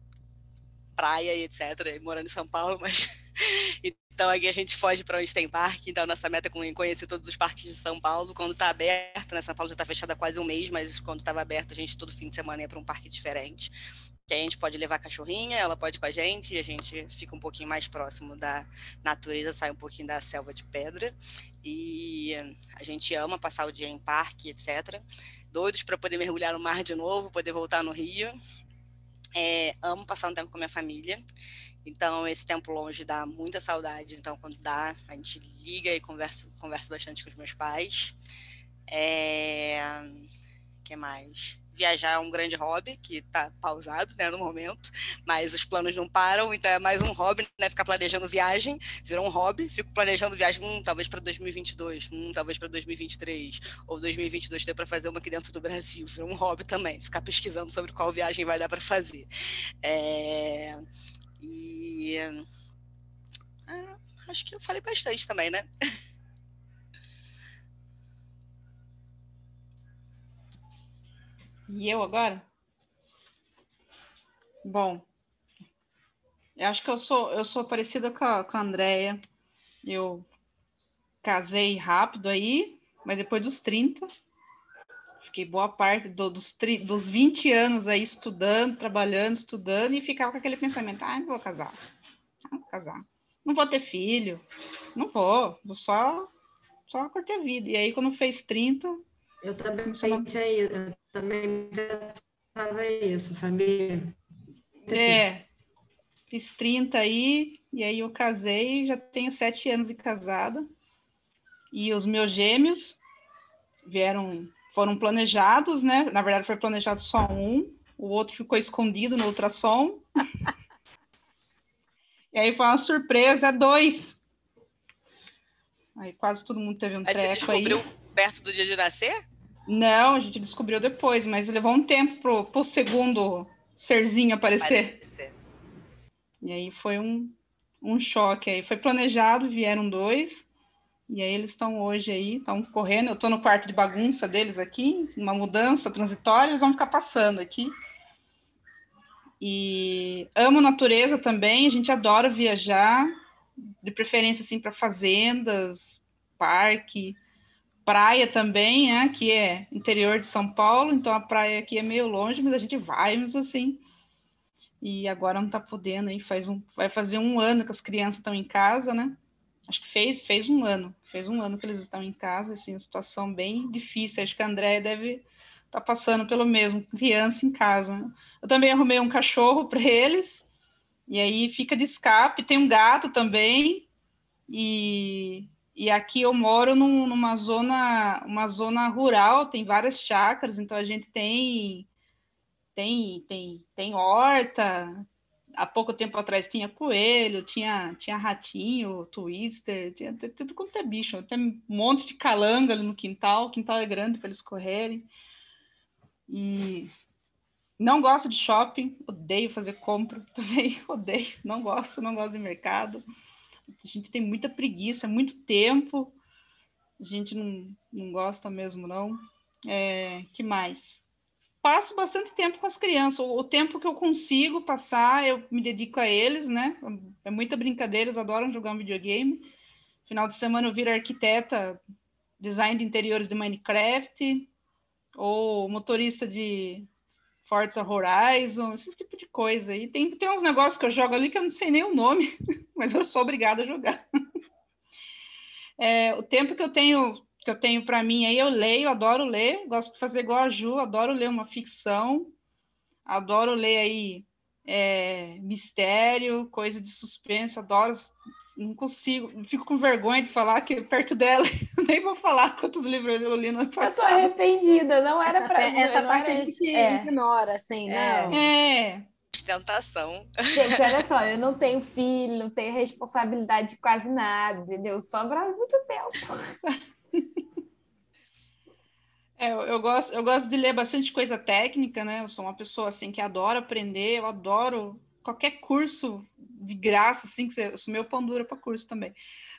praia e etc, morando em São Paulo, mas então a gente foge para onde tem parque. Então nossa meta é conhecer todos os parques de São Paulo. Quando está aberto, né? São Paulo já está fechado há quase um mês, mas quando estava aberto, a gente todo fim de semana ia para um parque diferente. Que a gente pode levar a cachorrinha, ela pode ir com a gente, e a gente fica um pouquinho mais próximo da natureza, sai um pouquinho da selva de pedra. E a gente ama passar o dia em parque, etc. Doidos para poder mergulhar no mar de novo, poder voltar no Rio. É, amo passar um tempo com a minha família. Então, esse tempo longe dá muita saudade. Então, quando dá, a gente liga e conversa, conversa bastante com os meus pais. É... que mais? Viajar é um grande hobby, que está pausado né, no momento, mas os planos não param, então é mais um hobby, né? Ficar planejando viagem, virou um hobby. Fico planejando viagem, hum, talvez para 2022, hum, talvez para 2023, ou 2022 ter para fazer uma aqui dentro do Brasil. Virou um hobby também, ficar pesquisando sobre qual viagem vai dar para fazer. É... E é, acho que eu falei bastante também, né? E eu agora? Bom, eu acho que eu sou, eu sou parecida com a, com a Andrea. Eu casei rápido aí, mas depois dos 30. Fiquei boa parte do, dos, dos 20 anos aí estudando, trabalhando, estudando, e ficava com aquele pensamento, ah, não vou casar. Não vou casar. Não vou ter filho. Não vou. Vou só, só curtir a vida. E aí, quando fez 30... Eu também pensei, eu também pensava isso, família. É, fiz 30 aí, e aí eu casei, já tenho sete anos de casada. E os meus gêmeos vieram, foram planejados, né? Na verdade, foi planejado só um, o outro ficou escondido no ultrassom. e aí foi uma surpresa, dois. Aí quase todo mundo teve um treco aí. Você descobriu aí. perto do dia de nascer? Não, a gente descobriu depois, mas levou um tempo pro, pro segundo serzinho aparecer. aparecer. E aí foi um, um choque aí. Foi planejado, vieram dois. E aí eles estão hoje aí, estão correndo. Eu estou no quarto de bagunça deles aqui, uma mudança transitória, eles vão ficar passando aqui. E amo natureza também, a gente adora viajar, de preferência assim para fazendas, parque, praia também, né, que é interior de São Paulo, então a praia aqui é meio longe, mas a gente vai, mas assim. E agora não está podendo, aí faz um, vai fazer um ano que as crianças estão em casa, né? Acho que fez, fez um ano, fez um ano que eles estão em casa, assim, uma situação bem difícil. Acho que a Andréia deve estar tá passando pelo mesmo, criança em casa. Né? Eu também arrumei um cachorro para eles, e aí fica de escape. Tem um gato também, e, e aqui eu moro num, numa zona, uma zona rural, tem várias chácaras, então a gente tem tem tem tem horta, há pouco tempo atrás tinha coelho, tinha, tinha ratinho, twister, tinha tudo quanto é bicho. Tem um monte de calanga ali no quintal, o quintal é grande para eles correrem. E não gosto de shopping, odeio fazer compra também, odeio, não gosto, não gosto de mercado. A gente tem muita preguiça, muito tempo, a gente não, não gosta mesmo, não. É, que mais? Passo bastante tempo com as crianças. O, tempo que eu consigo passar, eu me dedico a eles, né? É muita brincadeira, eles adoram jogar um videogame. Final de semana eu viro arquiteta, design de interiores de Minecraft, ou motorista de Forza Horizon, esse tipo de coisa. E tem, tem uns negócios que eu jogo ali que eu não sei nem o nome, mas eu sou obrigada a jogar. É, o tempo que eu tenho que eu tenho para mim aí, eu leio, adoro ler, gosto de fazer igual a Ju, adoro ler uma ficção, adoro ler aí é, mistério, coisa de suspense, adoro, não consigo, fico com vergonha de falar que perto dela, nem vou falar quantos livros eu li no passado. Eu tô arrependida, não era para Essa parte a gente é. ignora, assim, não. É. é. Tentação. Gente, olha só, eu não tenho filho, não tenho responsabilidade de quase nada, entendeu? Sobra muito tempo. É, eu, eu, gosto, eu gosto de ler bastante coisa técnica, né? Eu sou uma pessoa assim que adora aprender, eu adoro qualquer curso de graça, assim, que você, eu sou meu pão dura para curso também.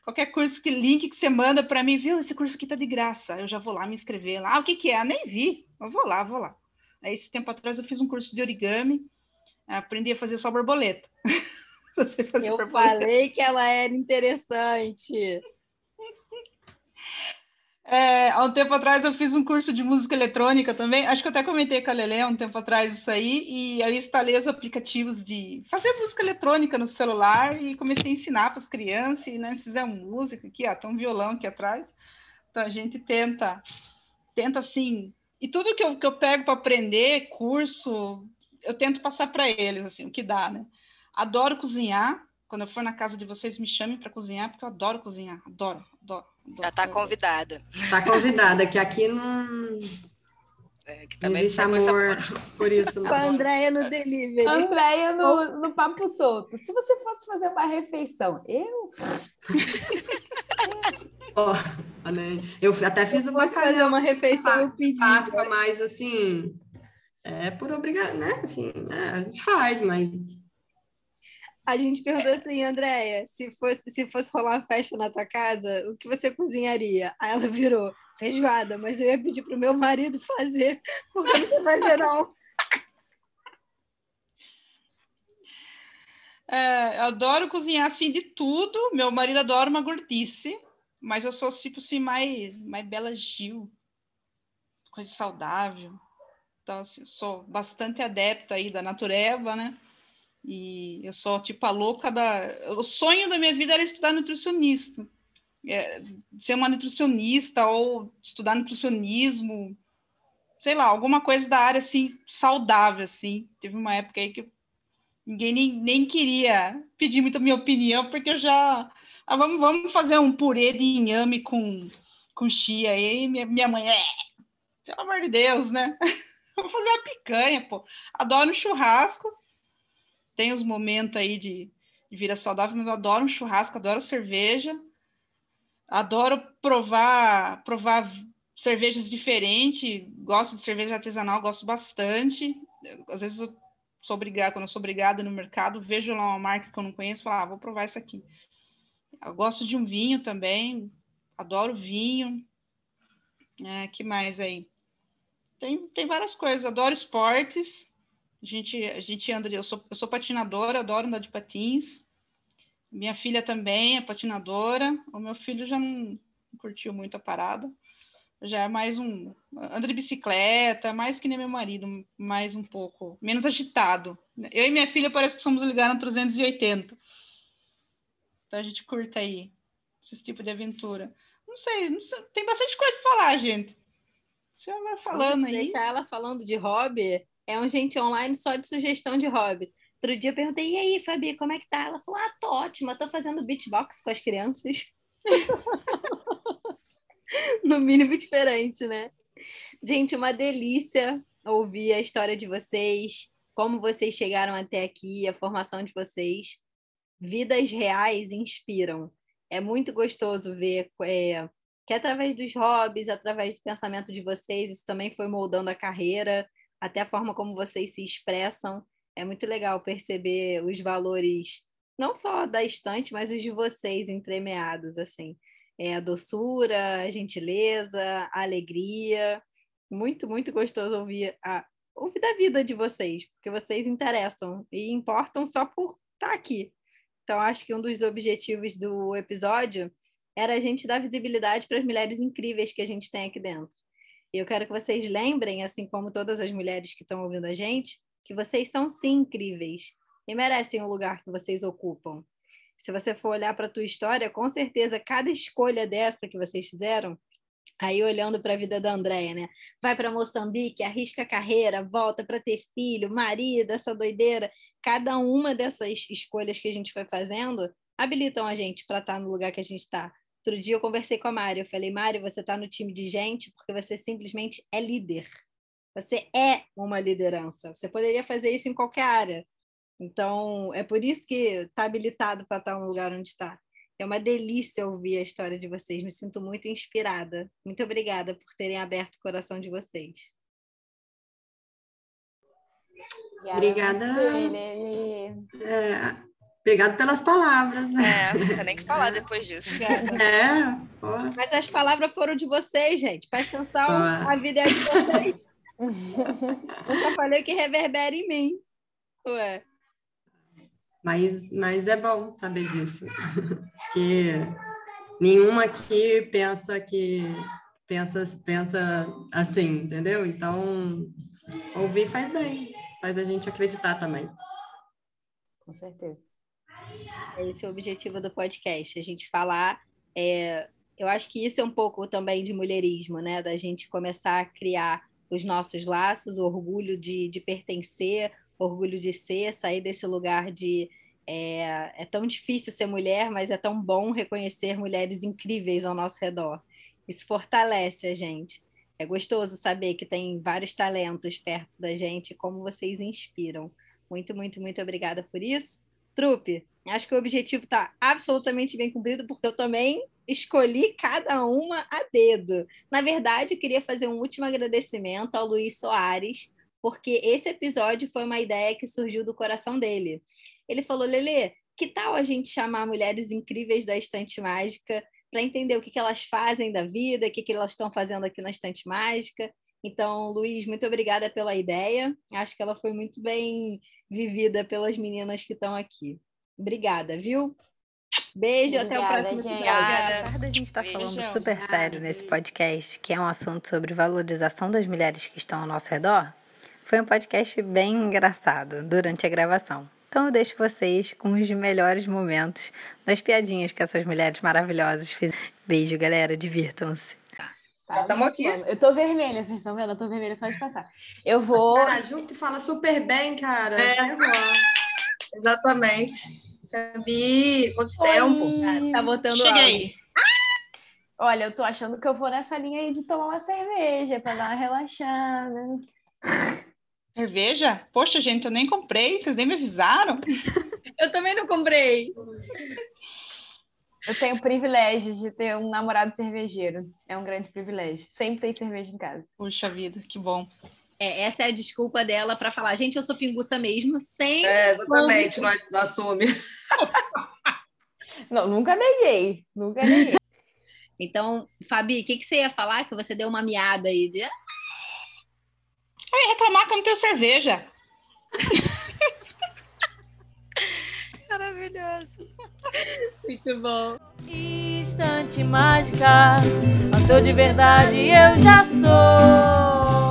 Qualquer curso que link que você manda para mim, viu? Esse curso aqui tá de graça. Eu já vou lá me inscrever lá. Ah, o que que é? Eu nem vi. Eu vou lá, vou lá. Aí, esse tempo atrás eu fiz um curso de origami, aprendi a fazer só borboleta. eu borboleta. falei que ela era interessante. É, há um tempo atrás eu fiz um curso de música eletrônica também. Acho que eu até comentei com a Lele há um tempo atrás isso aí. E eu instalei os aplicativos de fazer música eletrônica no celular e comecei a ensinar para as crianças. E nós fizemos música aqui, ó, tem um violão aqui atrás. Então a gente tenta, tenta assim. E tudo que eu, que eu pego para aprender, curso, eu tento passar para eles, assim, o que dá, né? Adoro cozinhar. Quando eu for na casa de vocês, me chamem para cozinhar, porque eu adoro cozinhar. Adoro, adoro. Já está convidada. Está convidada, que aqui não. É, que também existe amor por isso. Com a Andréia no delivery. Andréia no, no papo solto. Se você fosse fazer uma refeição, eu? oh, eu até fiz uma fazer uma refeição eu pedi. Páscoa, mas assim, é por obrigação, né? Assim, é, a gente faz, mas a gente perguntou assim, Andréia, se fosse, se fosse rolar uma festa na tua casa, o que você cozinharia? Aí ela virou feijoada, mas eu ia pedir pro meu marido fazer, porque eu não sei fazer, não. É, eu adoro cozinhar assim de tudo. Meu marido adora uma gordice, mas eu sou tipo assim mais mais bela Gil, coisa saudável. Então assim, sou bastante adepta aí da natureba, né? E eu sou tipo a louca da. O sonho da minha vida era estudar nutricionista. É, ser uma nutricionista ou estudar nutricionismo, sei lá, alguma coisa da área assim, saudável, assim. Teve uma época aí que ninguém nem, nem queria pedir muito a minha opinião, porque eu já. Ah, vamos, vamos fazer um purê de inhame com, com chia. aí minha, minha mãe, é, pelo amor de Deus, né? Vamos fazer uma picanha, pô. Adoro churrasco tem os momentos aí de, de vida saudável, mas eu adoro um churrasco, adoro cerveja, adoro provar, provar cervejas diferentes, gosto de cerveja artesanal, gosto bastante. Às vezes eu sou obrigada, quando eu sou obrigada no mercado, vejo lá uma marca que eu não conheço, falo, ah, vou provar isso aqui. Eu gosto de um vinho também, adoro vinho. É, que mais aí? Tem, tem várias coisas, adoro esportes, a gente, a gente anda, eu sou, eu sou patinadora, adoro andar de patins. Minha filha também é patinadora. O meu filho já não curtiu muito a parada. Já é mais um. Anda de bicicleta, mais que nem meu marido, mais um pouco, menos agitado. Eu e minha filha parece que somos ligados no 380. Então a gente curta aí esse tipo de aventura. Não sei, não sei tem bastante coisa para falar, gente. Já vai falando aí. Deixar ela falando de hobby, é um gente online só de sugestão de hobby. Outro dia eu perguntei, e aí, Fabi, como é que tá? Ela falou, ah, tô ótima, tô fazendo beatbox com as crianças. no mínimo diferente, né? Gente, uma delícia ouvir a história de vocês, como vocês chegaram até aqui, a formação de vocês. Vidas reais inspiram. É muito gostoso ver é, que através dos hobbies, através do pensamento de vocês, isso também foi moldando a carreira, até a forma como vocês se expressam. É muito legal perceber os valores, não só da estante, mas os de vocês entremeados, assim. É, a doçura, a gentileza, a alegria. Muito, muito gostoso ouvir, a, ouvir da vida de vocês, porque vocês interessam e importam só por estar aqui. Então, acho que um dos objetivos do episódio era a gente dar visibilidade para as mulheres incríveis que a gente tem aqui dentro. Eu quero que vocês lembrem, assim como todas as mulheres que estão ouvindo a gente, que vocês são sim incríveis e merecem o lugar que vocês ocupam. Se você for olhar para a tua história, com certeza cada escolha dessa que vocês fizeram, aí olhando para a vida da Andréia, né? Vai para Moçambique, arrisca a carreira, volta para ter filho, marido, essa doideira. Cada uma dessas escolhas que a gente foi fazendo habilitam a gente para estar tá no lugar que a gente está. Outro dia eu conversei com a Mari, eu falei, Mari, você está no time de gente porque você simplesmente é líder. Você é uma liderança. Você poderia fazer isso em qualquer área. Então, é por isso que está habilitado para estar no lugar onde está. É uma delícia ouvir a história de vocês. Me sinto muito inspirada. Muito obrigada por terem aberto o coração de vocês. Obrigada. É, Obrigado pelas palavras. É, não tem nem que falar depois disso. é, porra. Mas as palavras foram de vocês, gente. Presta atenção, porra. a vida é de vocês. Eu só falei que reverbera em mim. Ué. Mas, mas é bom saber disso. Acho que nenhuma aqui pensa que pensa, pensa assim, entendeu? Então, ouvir faz bem, faz a gente acreditar também. Com certeza. Esse é o objetivo do podcast, a gente falar. É, eu acho que isso é um pouco também de mulherismo, né? Da gente começar a criar os nossos laços, o orgulho de, de pertencer, orgulho de ser, sair desse lugar de é, é, tão difícil ser mulher, mas é tão bom reconhecer mulheres incríveis ao nosso redor. Isso fortalece a gente. É gostoso saber que tem vários talentos perto da gente, como vocês inspiram. Muito, muito, muito obrigada por isso. Trupe, acho que o objetivo está absolutamente bem cumprido, porque eu também escolhi cada uma a dedo. Na verdade, eu queria fazer um último agradecimento ao Luiz Soares, porque esse episódio foi uma ideia que surgiu do coração dele. Ele falou: Lele, que tal a gente chamar mulheres incríveis da Estante Mágica para entender o que, que elas fazem da vida, o que, que elas estão fazendo aqui na Estante Mágica? Então, Luiz, muito obrigada pela ideia. Acho que ela foi muito bem vivida pelas meninas que estão aqui. Obrigada, viu? Beijo, Obrigada, até o próximo gente. episódio. Apesar da gente estar tá falando super sério nesse podcast, que é um assunto sobre valorização das mulheres que estão ao nosso redor, foi um podcast bem engraçado durante a gravação. Então eu deixo vocês com os melhores momentos das piadinhas que essas mulheres maravilhosas fizeram. Beijo, galera, divirtam-se. Já estamos aqui. Eu tô vermelha, vocês estão vendo? Eu tô vermelha só de passar. Eu vou. Cara, Ju, tu fala super bem, cara. É. Exatamente. Sabi, quanto Oi. tempo? Tá botando Cheguei. Olha, eu tô achando que eu vou nessa linha aí de tomar uma cerveja para dar uma relaxada. Cerveja? Poxa, gente, eu nem comprei, vocês nem me avisaram. eu também não comprei. Eu tenho o privilégio de ter um namorado cervejeiro. É um grande privilégio. Sempre tem cerveja em casa. Puxa vida, que bom. É, essa é a desculpa dela para falar, gente, eu sou pinguça mesmo, sem. É, exatamente, não, não assume. não, nunca neguei. Nunca neguei. Então, Fabi, o que, que você ia falar? Que você deu uma miada aí de. Eu ia reclamar que eu não tenho cerveja. Maravilhoso. Muito bom. Instante mágica, ator de verdade eu já sou.